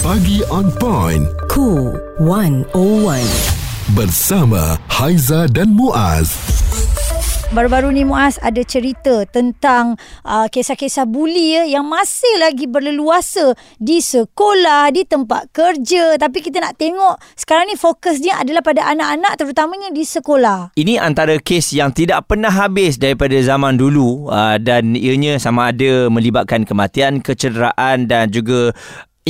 Pagi on point. Cool 101. Bersama Haiza dan Muaz. Baru-baru ni Muaz ada cerita tentang uh, kisah-kisah buli ya, yang masih lagi berleluasa di sekolah, di tempat kerja. Tapi kita nak tengok sekarang ni fokus dia adalah pada anak-anak terutamanya di sekolah. Ini antara kes yang tidak pernah habis daripada zaman dulu uh, dan ianya sama ada melibatkan kematian, kecederaan dan juga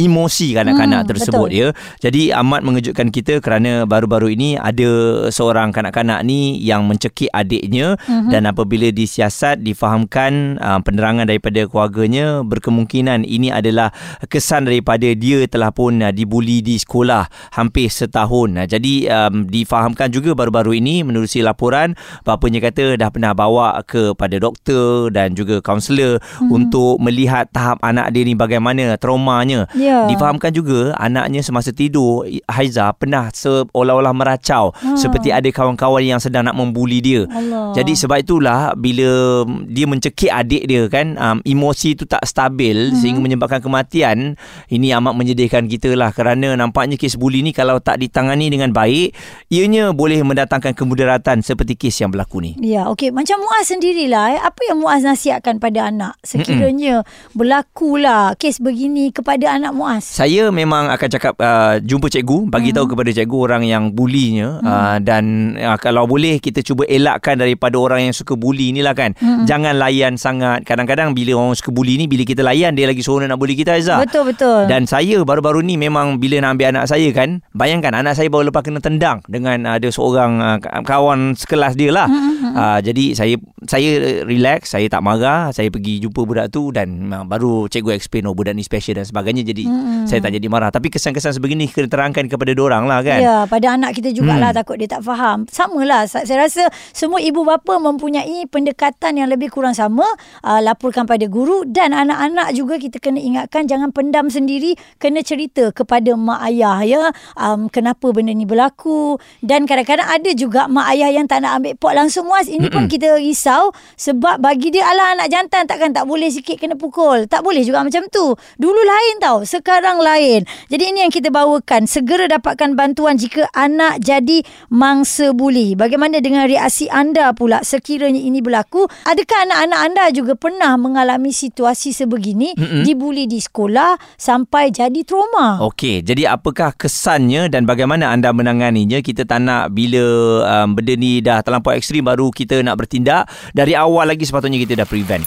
emosi kanak-kanak Hmm, tersebut betul. ya. Jadi amat mengejutkan kita kerana baru-baru ini ada seorang kanak-kanak ni yang mencekik adiknya Mhm. dan apabila disiasat difahamkan uh, penerangan daripada keluarganya berkemungkinan ini adalah kesan daripada dia telah pun uh, dibuli di sekolah hampir setahun. Uh, jadi um, difahamkan juga baru-baru ini menerusi laporan bapanya kata dah pernah bawa kepada doktor dan juga kaunselor Mhm. untuk melihat tahap anak dia ni bagaimana traumanya. Ya. Difahamkan juga anaknya semasa tidur Haiza pernah seolah-olah meracau Ha. seperti ada kawan-kawan yang sedang nak membuli dia. Allah. Jadi sebab itulah bila dia mencekik adik dia kan um, emosi tu tak stabil hmm. sehingga menyebabkan kematian ini amat menyedihkan kita lah kerana nampaknya kes buli ni kalau tak ditangani dengan baik ianya boleh mendatangkan kemudaratan seperti kes yang berlaku ni. Ya, okey. Macam Muaz sendirilah, eh, apa yang Muaz nasihatkan pada anak sekiranya berlakulah kes begini kepada anak Muaz? Saya memang akan cakap uh, jumpa cikgu, bagi tahu kepada cikgu orang yang bulinya uh, dan uh, kalau boleh kita cuba elakkan daripada orang yang suka buli inilah kan. Jangan layan sangat. Kadang-kadang bila orang suka buli ni bila kita layan dia lagi seronok nak buli kita Aizah. Betul betul. Dan saya baru-baru ni memang bila nak ambil anak saya kan, bayangkan anak saya baru lepas kena tendang dengan ada seorang uh, kawan sekelas dia lah. Mm-hmm. Uh, jadi saya saya relax, saya tak marah, saya pergi jumpa budak tu dan uh, baru cikgu explain oh budak ni special dan sebagainya. Jadi mm-hmm. saya tak jadi marah. Tapi kesan-kesan sebegini kena terangkan kepada orang lah kan. Ya, pada anak kita jugalah Hmm. takut dia tak faham. Samalah. Sa- Saya rasa semua ibu bapa mempunyai pendekatan yang lebih kurang sama. Uh, laporkan pada guru dan anak-anak juga kita kena ingatkan jangan pendam sendiri, kena cerita kepada mak ayah ya. Um, kenapa benda ni berlaku dan kadang-kadang ada juga mak ayah yang tak nak ambil pot langsung muas. Ini pun kita risau sebab bagi dia ala anak jantan takkan tak boleh sikit kena pukul. Tak boleh juga macam tu. Dulu lain tau, sekarang lain. Jadi ini yang kita bawakan. Segera dapatkan bantuan jika anak jadi mangsa buli. Bagaimana dengan reaksi anda pula sekiranya ini berlaku? Adakah anak-anak anda juga pernah mengalami situasi sebegini, Mm-mm. dibuli di sekolah sampai jadi trauma? Okey, jadi apakah kesannya dan bagaimana anda menanganinya? Kita tak nak bila um, benda ni dah terlampau ekstrim baru kita nak bertindak. Dari awal lagi sepatutnya kita dah prevent.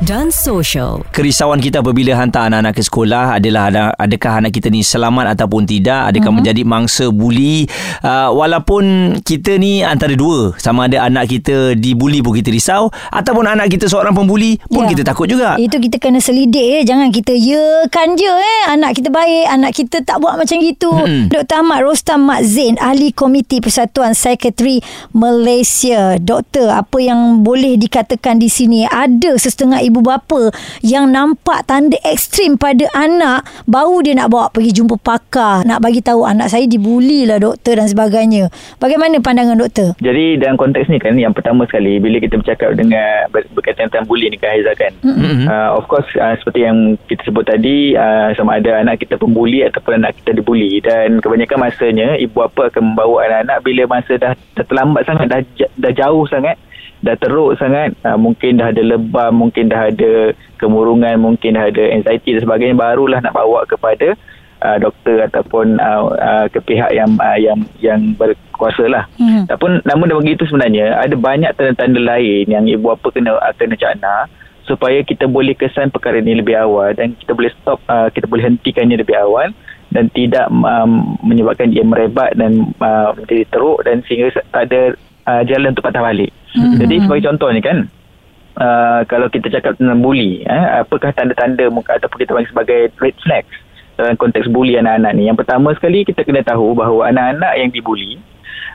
dan social. Kerisauan kita apabila hantar anak-anak ke sekolah adalah ada- adakah anak kita ni selamat ataupun tidak, adakah uh-huh. menjadi mangsa buli. Uh, walaupun kita ni antara dua, sama ada anak kita dibuli pun kita risau ataupun anak kita seorang pembuli pun Ya. kita takut juga. Itu kita kena selidik eh. Jangan kita ya kan je eh. Anak kita baik, anak kita tak buat macam gitu. Mm-mm. Dr. Ahmad Rostam Mak Zain, Ahli Komiti Persatuan Psikiatri Malaysia. Doktor, apa yang boleh dikatakan di sini? Ada setengah ibu bapa yang nampak tanda ekstrim pada anak. Baru dia nak bawa pergi jumpa pakar. Nak bagi tahu anak saya dibuli lah doktor dan sebagainya. Bagaimana pandangan doktor? Jadi dalam konteks ni kan yang pertama sekali bila kita bercakap dengan ber- berkaitan tentang bully ni kan Haizah kan. Mm-hmm. Uh, of course uh, seperti yang kita sebut tadi uh, sama ada anak kita pembuli ataupun anak kita dibuli dan kebanyakan masanya ibu bapa akan membawa anak-anak bila masa dah, dah terlambat sangat dah dah jauh sangat dah teruk sangat uh, mungkin dah ada lebam mungkin dah ada kemurungan mungkin dah ada anxiety dan sebagainya barulah nak bawa kepada uh, doktor ataupun uh, uh, ke pihak yang uh, yang yang berkuasa lah. Hmm. Ataupun namun begitu sebenarnya ada banyak tanda-tanda lain yang ibu bapa kena kena cakna supaya kita boleh kesan perkara ini lebih awal dan kita boleh stop uh, kita boleh hentikannya lebih awal dan tidak um, menyebabkan dia merebat dan uh, menjadi teruk dan sehingga tak ada uh, jalan untuk patah balik. Hmm. Jadi sebagai contohnya kan uh, kalau kita cakap tentang bully eh, apakah tanda-tanda muka ataupun kita panggil sebagai red flags dalam konteks bully anak-anak ni. Yang pertama sekali kita kena tahu bahawa anak-anak yang dibuli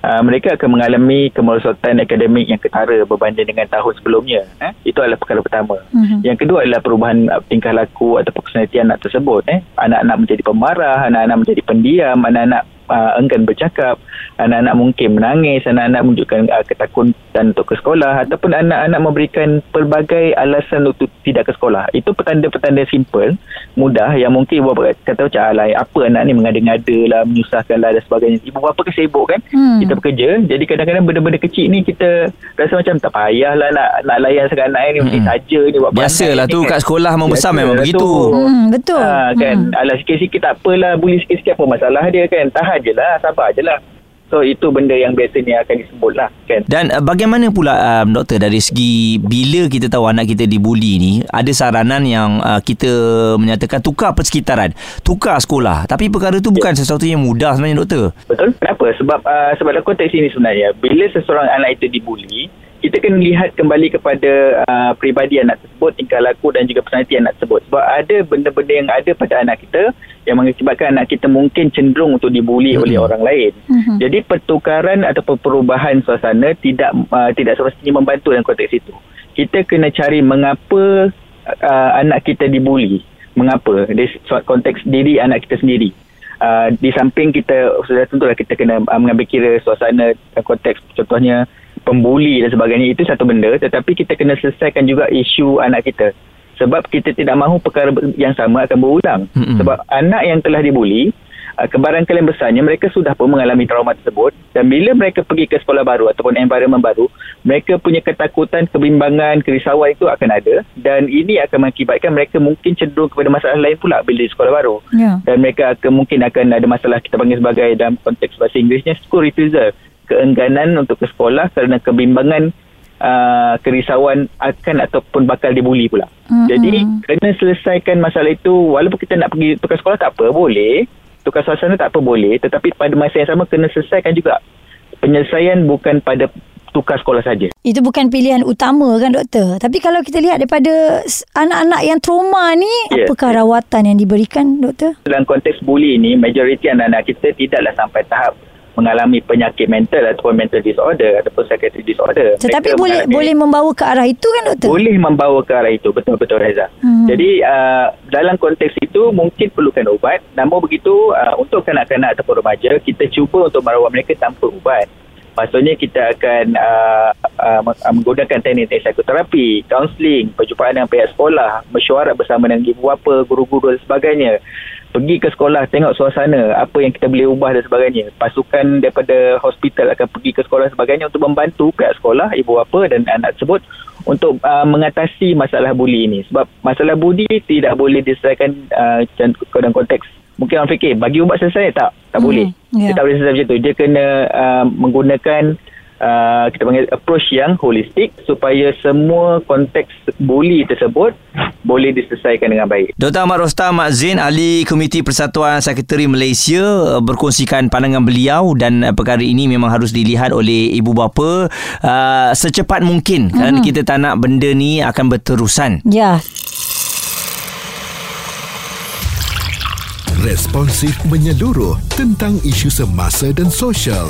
uh, mereka akan mengalami kemerosotan akademik yang ketara berbanding dengan tahun sebelumnya. Eh? Itu adalah perkara pertama. Mhm. Yang kedua adalah perubahan uh, tingkah laku atau personaliti anak tersebut. Eh? Anak-anak menjadi pemarah, anak-anak menjadi pendiam, anak-anak uh, enggan bercakap, anak-anak mungkin menangis, anak-anak menunjukkan uh, ketakutan untuk ke sekolah ataupun anak-anak memberikan pelbagai alasan untuk tidak ke sekolah. Itu petanda-petanda simple, mudah yang mungkin ibu bapa kata macam alai apa anak ni mengada-ngada lah, menyusahkan lah dan sebagainya. Ibu bapa kan sibuk kan, hmm. kita bekerja. Jadi kadang-kadang benda-benda kecil ni kita rasa macam tak payahlah nak, nak layan sangat anak ni, mesti hmm. saja ni buat Biasalah tu kat sekolah membesar memang begitu. Hmm, betul. Ha, kan, hmm. alah sikit-sikit tak apalah, bully sikit-sikit apa masalah dia kan. Tahan je lah, sabar je lah. So itu benda yang biasanya akan disebut lah kan. Dan uh, bagaimana pula um, doktor dari segi bila kita tahu anak kita dibuli ni ada saranan yang uh, kita menyatakan tukar persekitaran, tukar sekolah. Tapi perkara tu bukan ya. sesuatu yang mudah sebenarnya doktor. Betul. Kenapa? Sebab uh, sebab dalam konteks ini sebenarnya bila seseorang anak itu dibuli kita kena lihat kembali kepada uh, peribadi anak tersebut, tingkah laku dan juga personaliti anak tersebut. Sebab ada benda-benda yang ada pada anak kita yang mengakibatkan anak kita mungkin cenderung untuk dibuli mm-hmm. oleh orang lain. Mm-hmm. Jadi pertukaran atau perubahan suasana tidak uh, tidak semestinya membantu dalam konteks itu. Kita kena cari mengapa uh, anak kita dibuli. Mengapa? Dari konteks diri anak kita sendiri. Uh, di samping kita sudah tentulah kita kena uh, mengambil kira suasana konteks contohnya pembuli dan sebagainya itu satu benda. Tetapi kita kena selesaikan juga isu anak kita. Sebab kita tidak mahu perkara yang sama akan berulang. Mm-hmm. sebab anak yang telah dibuli uh, kebarangkalian besarnya mereka sudah pun mengalami trauma tersebut. Dan bila mereka pergi ke sekolah baru ataupun environment baru mereka punya ketakutan kebimbangan kerisauan itu akan ada. Dan ini akan mengakibatkan mereka mungkin cenderung kepada masalah lain pula bila di sekolah baru. Yeah. dan mereka akan mungkin akan ada masalah kita panggil sebagai dalam konteks bahasa Inggerisnya school refusal keengganan untuk ke sekolah kerana kebimbangan uh, kerisauan akan ataupun bakal dibuli pula. Mm-hmm. Jadi kena selesaikan masalah itu walaupun kita nak pergi tukar sekolah tak apa boleh. Tukar suasana tak apa boleh tetapi pada masa yang sama kena selesaikan juga. Penyelesaian bukan pada tukar sekolah saja. Itu bukan pilihan utama kan doktor. Tapi kalau kita lihat daripada anak-anak yang trauma ni, yeah. apakah rawatan yang diberikan doktor? Dalam konteks bully ni, majoriti anak-anak kita tidaklah sampai tahap mengalami penyakit mental ataupun mental disorder ataupun psychiatric disorder. Tetapi boleh boleh membawa ke arah itu kan doktor? Boleh membawa ke arah itu betul betul Reza. Hmm. Jadi uh, dalam konteks itu mungkin perlukan ubat. Namun begitu uh, untuk kanak-kanak ataupun remaja kita cuba untuk merawat mereka tanpa ubat. Maksudnya kita akan uh, uh, menggunakan teknik psikoterapi, kaunseling, perjumpaan dengan pihak sekolah, mesyuarat bersama dengan ibu bapa, guru-guru dan sebagainya pergi ke sekolah tengok suasana apa yang kita boleh ubah dan sebagainya. Pasukan daripada hospital akan pergi ke sekolah sebagainya untuk membantu pihak sekolah ibu bapa dan anak tersebut untuk uh, mengatasi masalah buli ini. Sebab masalah buli tidak boleh diselesaikan uh, dalam konteks. Mungkin orang fikir bagi ubat selesai tak? Tak hmm, boleh yeah. dia tak boleh selesai macam tu. Dia kena uh, menggunakan uh, kita panggil approach yang holistik supaya semua konteks bully tersebut boleh diselesaikan dengan baik. Dr. Ahmad Rostam Mak Zain, ahli Komiti Persatuan Sekretari Malaysia uh, berkongsikan pandangan beliau dan uh, perkara ini memang harus dilihat oleh ibu bapa uh, secepat mungkin mm-hmm. kerana kita tak nak benda ni akan berterusan. Ya. Responsif menyeluruh tentang isu semasa dan sosial.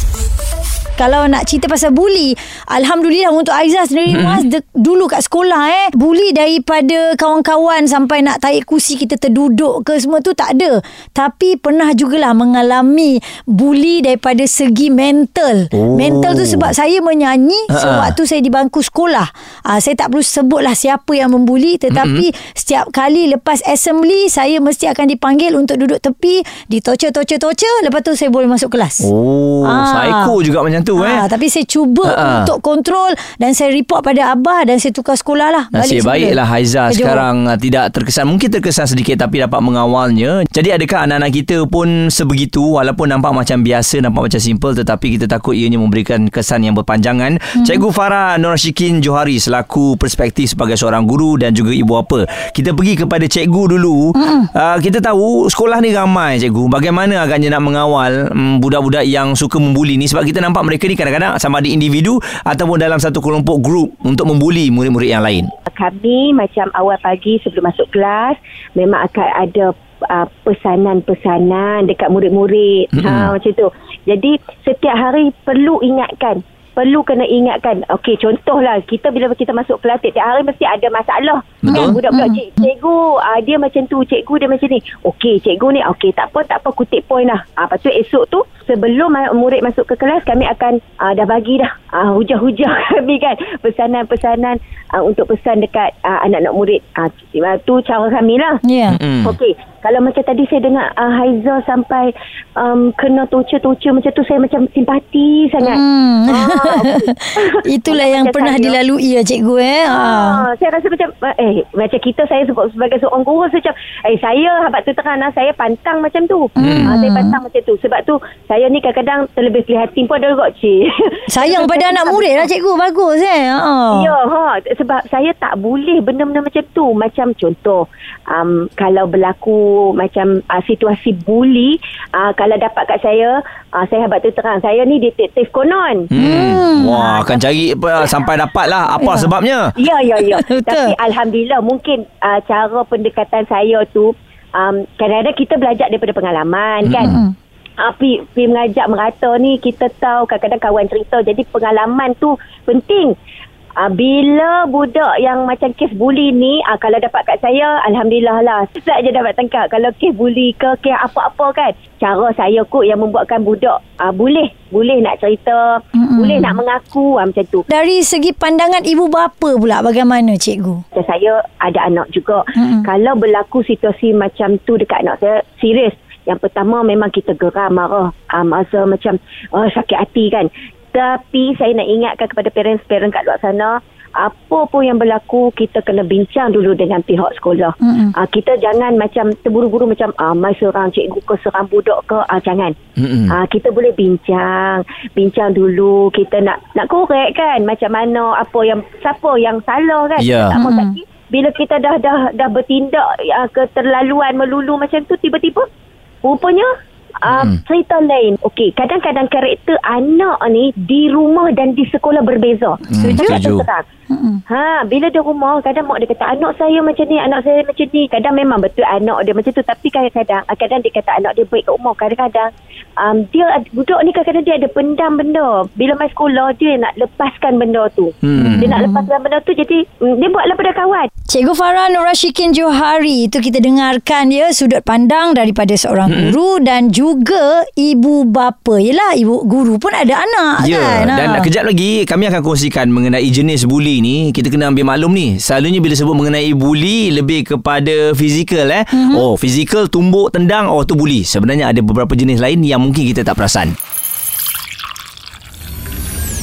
kalau nak cerita pasal bully Alhamdulillah untuk Aizah sendiri hmm. Mas de, dulu kat sekolah eh bully daripada kawan-kawan sampai nak tarik kursi kita terduduk ke semua tu tak ada tapi pernah jugalah mengalami bully daripada segi mental oh. mental tu sebab saya menyanyi uh-huh. sewaktu saya di bangku sekolah uh, saya tak perlu sebutlah siapa yang membuli tetapi hmm. setiap kali lepas assembly saya mesti akan dipanggil untuk duduk tepi ditorture-torture-torture lepas tu saya boleh masuk kelas oh uh. psycho juga macam tu tu eh. Ha, tapi saya cuba Ha-ha. untuk kontrol dan saya report pada abah dan saya tukar sekolah lah. Nasib baiklah Haiza sekarang uh, tidak terkesan. Mungkin terkesan sedikit tapi dapat mengawalnya. Jadi adakah anak-anak kita pun sebegitu walaupun nampak macam biasa, nampak macam simple tetapi kita takut ianya memberikan kesan yang berpanjangan. Hmm. Cikgu Farah Nur Rashikin Johari selaku perspektif sebagai seorang guru dan juga ibu apa. Kita pergi kepada cikgu dulu. Hmm. Uh, kita tahu sekolah ni ramai cikgu. Bagaimana agaknya nak mengawal um, budak-budak yang suka membuli ni sebab kita nampak mereka ni kadang-kadang sama ada individu ataupun dalam satu kelompok grup untuk membuli murid-murid yang lain. Kami macam awal pagi sebelum masuk kelas memang akan ada uh, pesanan-pesanan dekat murid-murid. Mm-hmm. Ha macam tu. Jadi setiap hari perlu ingatkan perlu kena ingatkan. Okey contohlah kita bila kita masuk kelas tiap hari mesti ada masalah. Betul. kan? Budak-budak cik, cikgu uh, dia macam tu cikgu dia macam ni. Okey cikgu ni okey tak apa tak apa kutip poin lah. Uh, lepas tu esok tu sebelum murid masuk ke kelas kami akan uh, dah bagi dah uh, hujah-hujah kami kan. Pesanan-pesanan uh, untuk pesan dekat uh, anak-anak murid. Uh, tu cara kami lah. Ya. Mm. Okey, kalau macam tadi saya dengar uh, Haiza sampai um, kena torture-torture macam tu saya macam simpati sangat. Hmm. Ah. Itulah yang Macam pernah saya. dilalui ya cikgu eh. Ha. Ah, saya rasa macam eh macam kita saya sebagai seorang guru saya macam eh saya habaq tu terang lah, saya pantang macam tu. Hmm. Ah, saya pantang macam tu. Sebab tu saya ni kadang-kadang terlebih prihatin pun ada juga cik. Sayang pada anak murid lah cikgu. Bagus eh. Ha. Ya, ha, sebab saya tak boleh benda-benda macam tu. Macam contoh, um, kalau berlaku macam uh, situasi bully, uh, kalau dapat kat saya, uh, saya habaq tu terang, saya ni detektif konon. Hmm. Wah, akan cari apa, sampai dapat lah apa sebabnya. Ya, ya, ya. Tapi Alhamdulillah mungkin uh, cara pendekatan saya tu, um, kadang-kadang kita belajar daripada pengalaman kan. Mm-mm. Uh, pi, pi mengajak merata ni kita tahu kadang-kadang kawan cerita jadi pengalaman tu penting. Uh, bila budak yang macam kes bully ni uh, kalau dapat kat saya alhamdulillah lah susah je dapat tangkap kalau kes bully ke kes apa-apa kan cara saya kot yang membuatkan budak uh, boleh boleh nak cerita Mm-mm. boleh nak mengaku uh, macam tu Dari segi pandangan ibu bapa pula bagaimana cikgu? macam saya ada anak juga. Mm-mm. Kalau berlaku situasi macam tu dekat anak saya, serius. Yang pertama memang kita geram, marah. Uh, masa macam oh, sakit hati kan. Tapi saya nak ingatkan kepada parents-parents kat luar sana, apa pun yang berlaku, kita kena bincang dulu dengan pihak sekolah. Mm-mm. Uh, kita jangan macam terburu-buru macam ah mai serang cikgu ke serang budak ke ah jangan. Mm-mm. Ah kita boleh bincang, bincang dulu kita nak nak korek kan macam mana apa yang siapa yang salah kan. Ya. Tak mau Mm-mm. sakit. Bila kita dah dah dah bertindak uh, keterlaluan melulu macam tu tiba-tiba rupanya Uh, Hmm. cerita lain Okey Kadang-kadang karakter anak ni Di rumah dan di sekolah berbeza Setuju. Cakap Setuju. terang. Mm-mm. Ha, bila dia rumah kadang mak dia kata anak saya macam ni, anak saya macam ni. Kadang memang betul anak dia macam tu tapi kadang-kadang kadang dia kata anak dia baik kat rumah. Kadang-kadang um, dia budak ni kadang-kadang dia ada pendam benda. Bila main sekolah dia nak lepaskan benda tu. Hmm. Dia nak lepaskan benda tu jadi mm, dia buatlah pada kawan. Cikgu Farah Nur Rashikin Johari itu kita dengarkan ya sudut pandang daripada seorang guru dan juga ibu bapa. Yelah ibu guru pun ada anak Ya, kan. dan Ha. kejap lagi kami akan kongsikan mengenai jenis buli ni. Kita kena ambil maklum ni. Selalunya bila sebut mengenai buli lebih kepada fizikal eh. Mhm. Mm-hmm. Oh, fizikal tumbuk tendang oh tu buli. Sebenarnya ada beberapa jenis lain yang mungkin kita tak perasan.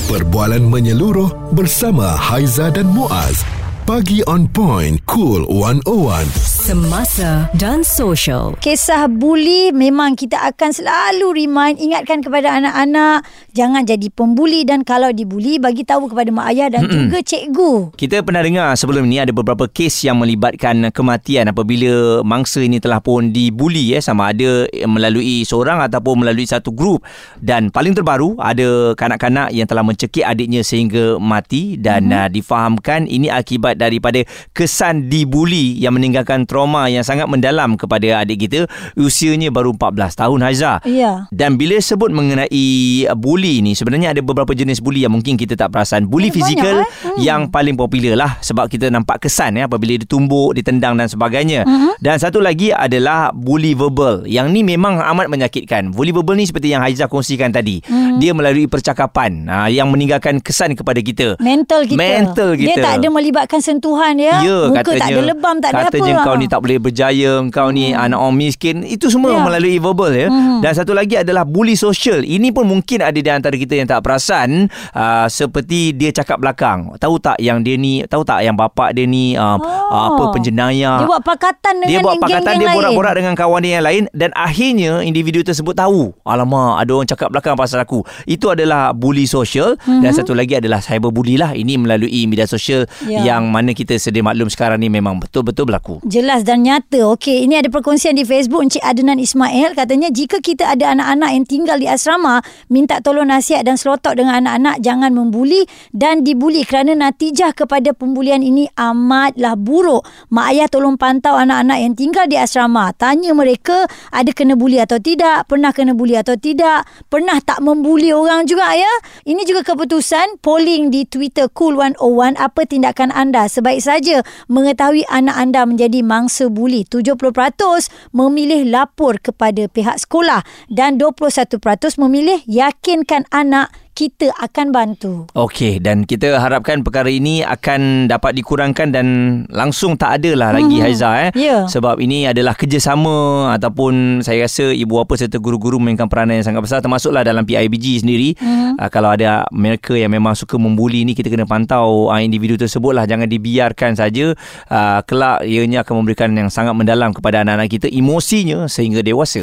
Perbualan menyeluruh bersama Haiza dan Muaz. Pagi on point, cool 101. Semasa dan social. Kisah buli memang kita akan selalu remind ingatkan kepada anak-anak jangan jadi pembuli dan kalau dibuli bagi tahu kepada mak ayah dan Mm-mm. juga cikgu. Kita pernah dengar sebelum ni ada beberapa kes yang melibatkan kematian apabila mangsa ini telah pun dibuli eh sama ada melalui seorang ataupun melalui satu grup dan paling terbaru ada kanak-kanak yang telah mencekik adiknya sehingga mati dan hmm. uh, difahamkan ini akibat daripada kesan dibuli yang meninggalkan trauma yang sangat mendalam kepada adik kita usianya baru 14 tahun Haiza. Ya. Dan bila sebut mengenai bully ni sebenarnya ada beberapa jenis bully yang mungkin kita tak perasan. Bully Eh, fizikal eh? Hmm. yang paling popular lah sebab kita nampak kesan ya apabila ditumbuk, ditendang dan sebagainya. Hmm. Dan satu lagi adalah bully verbal. Yang ni memang amat menyakitkan. Bully verbal ni seperti yang Haiza kongsikan tadi. Hmm. Dia melalui percakapan ha, yang meninggalkan kesan kepada kita. Mental kita. Mental kita. Dia tak ada melibatkan sentuhan ya. Ya, Muka katanya, tak ada lebam, tak ada apa. Katanya kau ni tak boleh berjaya, kau ni anak orang miskin. Itu semua Ya. melalui verbal ya. Mhm. Dan satu lagi adalah bully sosial. Ini pun mungkin ada di antara kita yang tak perasan uh, seperti dia cakap belakang. Tahu tak yang dia ni, tahu tak yang bapak dia ni uh, Oh. apa penjenayah. Dia buat pakatan dengan dia buat pakatan dia borak-borak dengan kawan dia yang lain dan akhirnya individu tersebut tahu alamak ada orang cakap belakang pasal aku itu adalah bully sosial mm-hmm. dan satu lagi adalah cyberbully lah ini melalui media sosial Ya. yang mana kita sedia maklum sekarang ni memang betul-betul berlaku Jelas jelas dan nyata. Okey, ini ada perkongsian di Facebook Encik Adnan Ismail katanya jika kita ada anak-anak yang tinggal di asrama, minta tolong nasihat dan selotok dengan anak-anak jangan membuli dan dibuli kerana natijah kepada pembulian ini amatlah buruk. Mak ayah tolong pantau anak-anak yang tinggal di asrama. Tanya mereka ada kena buli atau tidak, pernah kena buli atau tidak, pernah tak membuli orang juga ya. Ini juga keputusan polling di Twitter Cool101 apa tindakan anda sebaik saja mengetahui anak anda menjadi mangsa buli. 70% memilih lapor kepada pihak sekolah dan 21% memilih yakinkan anak kita akan bantu. Okey dan kita harapkan perkara ini akan dapat dikurangkan dan langsung tak ada lah lagi Mhm. Haiza eh. Ya. Sebab ini adalah kerjasama ataupun saya rasa ibu bapa serta guru-guru mainkan peranan yang sangat besar termasuklah dalam PIBG sendiri. Mhm. Uh, kalau ada mereka yang memang suka membuli ni kita kena pantau uh, individu tersebut lah jangan dibiarkan saja uh, kelak ianya akan memberikan yang sangat mendalam kepada anak-anak kita emosinya sehingga dewasa.